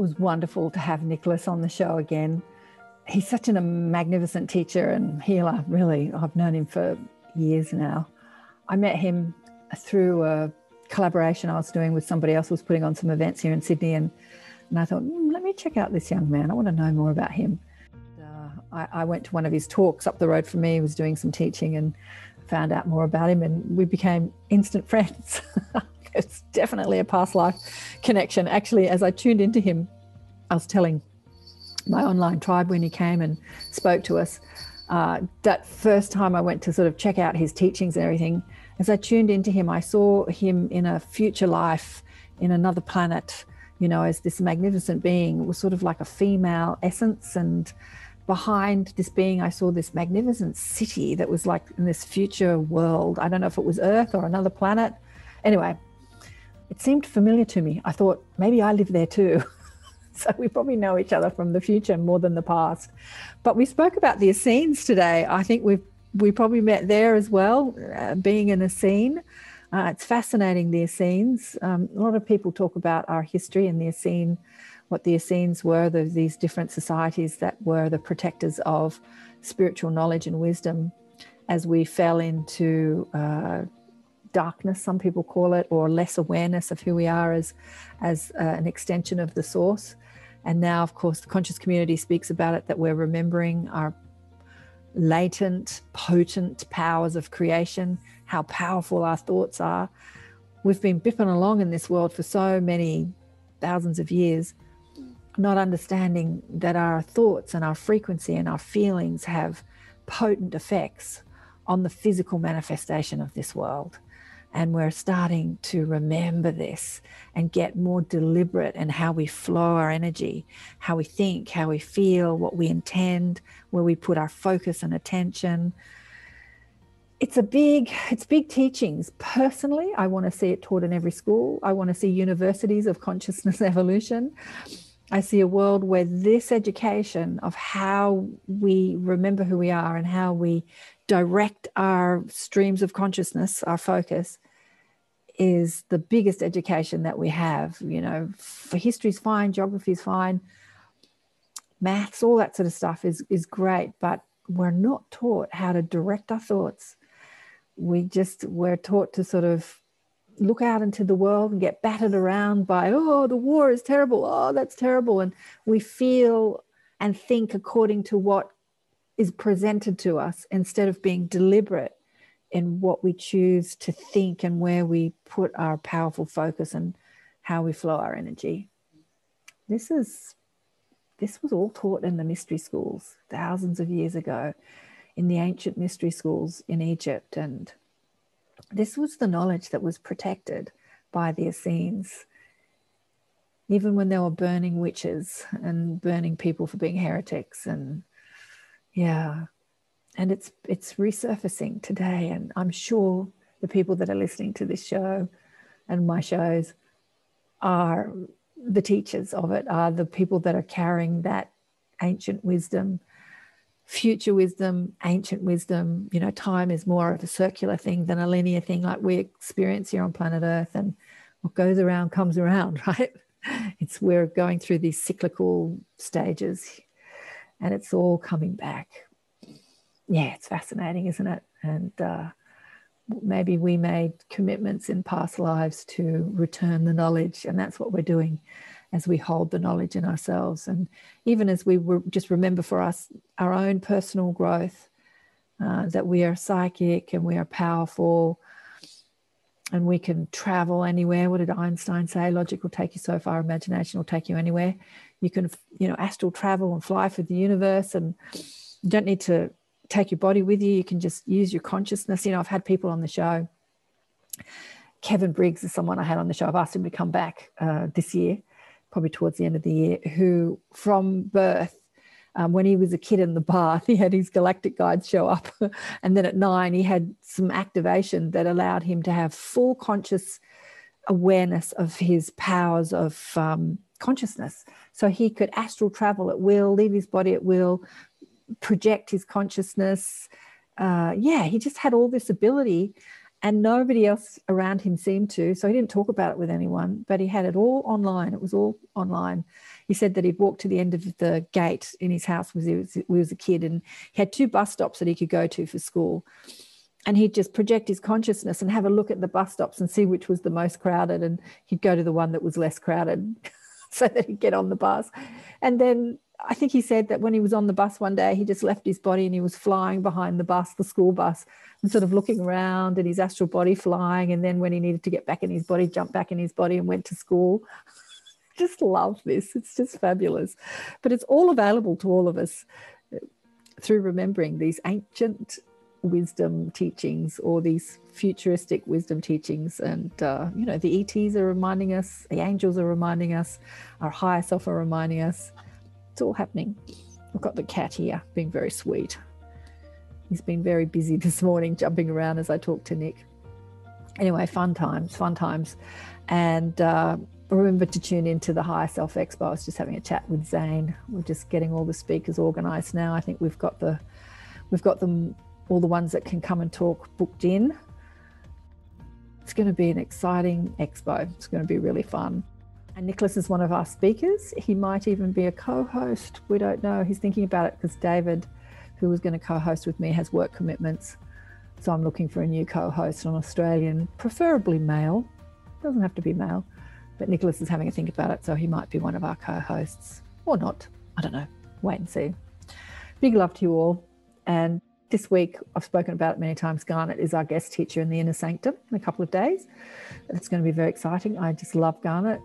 was wonderful to have Nicholas on the show again. He's such a magnificent teacher and healer, really. I've known him for years now. I met him through a collaboration I was doing with somebody else who was putting on some events here in Sydney. And, and I thought, mm, let me check out this young man. I want to know more about him. Uh, I, I, went to one of his talks up the road from me. He was doing some teaching and found out more about him, and we became instant friends. it's definitely a past life connection. Actually, as I tuned into him, I was telling my online tribe when he came and spoke to us. Uh, that first time I went to sort of check out his teachings and everything, as I tuned into him, I saw him in a future life in another planet, you know, as this magnificent being. It was sort of like a female essence. And behind this being, I saw this magnificent city that was like in this future world. I don't know if it was Earth or another planet. Anyway, it seemed familiar to me. I thought maybe I live there too. so we probably know each other from the future more than the past. But we spoke about the Essenes today. I think we've we probably met there as well, uh, being in Essene. Uh, it's fascinating, the Essenes. Um, a lot of people talk about our history and the Essene, what the Essenes were, the, these different societies that were the protectors of spiritual knowledge and wisdom as we fell into uh, darkness, some people call it, or less awareness of who we are as, as uh, an extension of the source. And now, of course, the conscious community speaks about it that we're remembering our latent, potent powers of creation, how powerful our thoughts are. We've been bipping along in this world for so many thousands of years, not understanding that our thoughts and our frequency and our feelings have potent effects on the physical manifestation of this world. And we're starting to remember this and get more deliberate in how we flow our energy, how we think, how we feel, what we intend, where we put our focus and attention. It's a big, it's big teachings. Personally, I want to see it taught in every school. I want to see universities of consciousness evolution. I see a world where this education of how we remember who we are and how we direct our streams of consciousness, our focus, is the biggest education that we have. You know, for history's fine, geography's fine, maths, all that sort of stuff is is great, but we're not taught how to direct our thoughts. We just we're taught to sort of look out into the world and get battered around by oh the war is terrible oh that's terrible and we feel and think according to what is presented to us instead of being deliberate in what we choose to think and where we put our powerful focus and how we flow our energy. This is this was all taught in the mystery schools thousands of years ago in the ancient mystery schools in Egypt and this was the knowledge that was protected by the Essenes even when they were burning witches and burning people for being heretics and yeah. And it's it's resurfacing today. And I'm sure the people that are listening to this show and my shows are the teachers of it, are the people that are carrying that ancient wisdom, future wisdom, ancient wisdom. You know, time is more of a circular thing than a linear thing like we experience here on planet Earth. And what goes around comes around, right? It's we're going through these cyclical stages and it's all coming back. Yeah, it's fascinating, isn't it? And uh, maybe we made commitments in past lives to return the knowledge, and that's what we're doing as we hold the knowledge in ourselves. And even as we just remember for us our own personal growth, uh, that we are psychic and we are powerful and we can travel anywhere. What did Einstein say? Logic will take you so far, imagination will take you anywhere you can you know astral travel and fly through the universe and you don't need to take your body with you you can just use your consciousness you know i've had people on the show kevin briggs is someone i had on the show i've asked him to come back uh, this year probably towards the end of the year who from birth um, when he was a kid in the bath, he had his galactic guides show up. and then at nine, he had some activation that allowed him to have full conscious awareness of his powers of um, consciousness. So he could astral travel at will, leave his body at will, project his consciousness. Uh, yeah, he just had all this ability. And nobody else around him seemed to. So he didn't talk about it with anyone, but he had it all online. It was all online. He said that he'd walked to the end of the gate in his house when he was, he was a kid and he had two bus stops that he could go to for school and he'd just project his consciousness and have a look at the bus stops and see which was the most crowded and he'd go to the one that was less crowded so that he'd get on the bus and then i think he said that when he was on the bus one day he just left his body and he was flying behind the bus the school bus and sort of looking around and his astral body flying and then when he needed to get back in his body jumped back in his body and went to school just love this it's just fabulous but it's all available to all of us through remembering these ancient wisdom teachings or these futuristic wisdom teachings. And, uh, you know, the ETs are reminding us, the angels are reminding us, our higher self are reminding us. It's all happening. I've got the cat here being very sweet. He's been very busy this morning, jumping around as I talk to Nick. Anyway, fun times, fun times. And uh, remember to tune into the Higher Self Expo. I was just having a chat with Zane. We're just getting all the speakers organized now. I think we've got the we've got them all the ones that can come and talk booked in. It's going to be an exciting expo. It's going to be really fun. And Nicholas is one of our speakers. He might even be a co host. We don't know. He's thinking about it because David, who was going to co host with me, has work commitments. So I'm looking for a new co host, an Australian, preferably male. Doesn't have to be male. But Nicholas is having a think about it. So he might be one of our co hosts or not. I don't know. Wait and see. Big love to you all. And this week, I've spoken about it many times. Garnet is our guest teacher in the Inner Sanctum in a couple of days. It's going to be very exciting. I just love Garnet.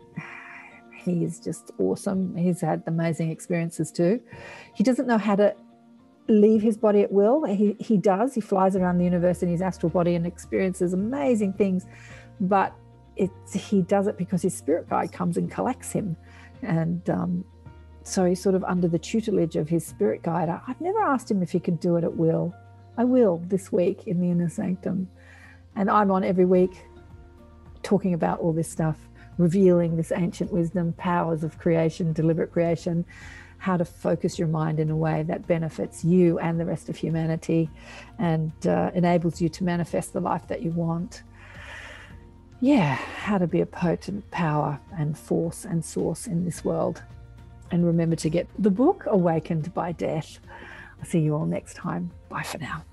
He is just awesome. He's had amazing experiences too. He doesn't know how to leave his body at will. He, he does. He flies around the universe in his astral body and experiences amazing things. But it's, he does it because his spirit guide comes and collects him. And um, so he's sort of under the tutelage of his spirit guide. I've never asked him if he could do it at will. I will this week in the inner sanctum. And I'm on every week talking about all this stuff, revealing this ancient wisdom, powers of creation, deliberate creation, how to focus your mind in a way that benefits you and the rest of humanity and uh, enables you to manifest the life that you want. Yeah, how to be a potent power and force and source in this world. And remember to get the book Awakened by Death. I'll see you all next time. Bye for now.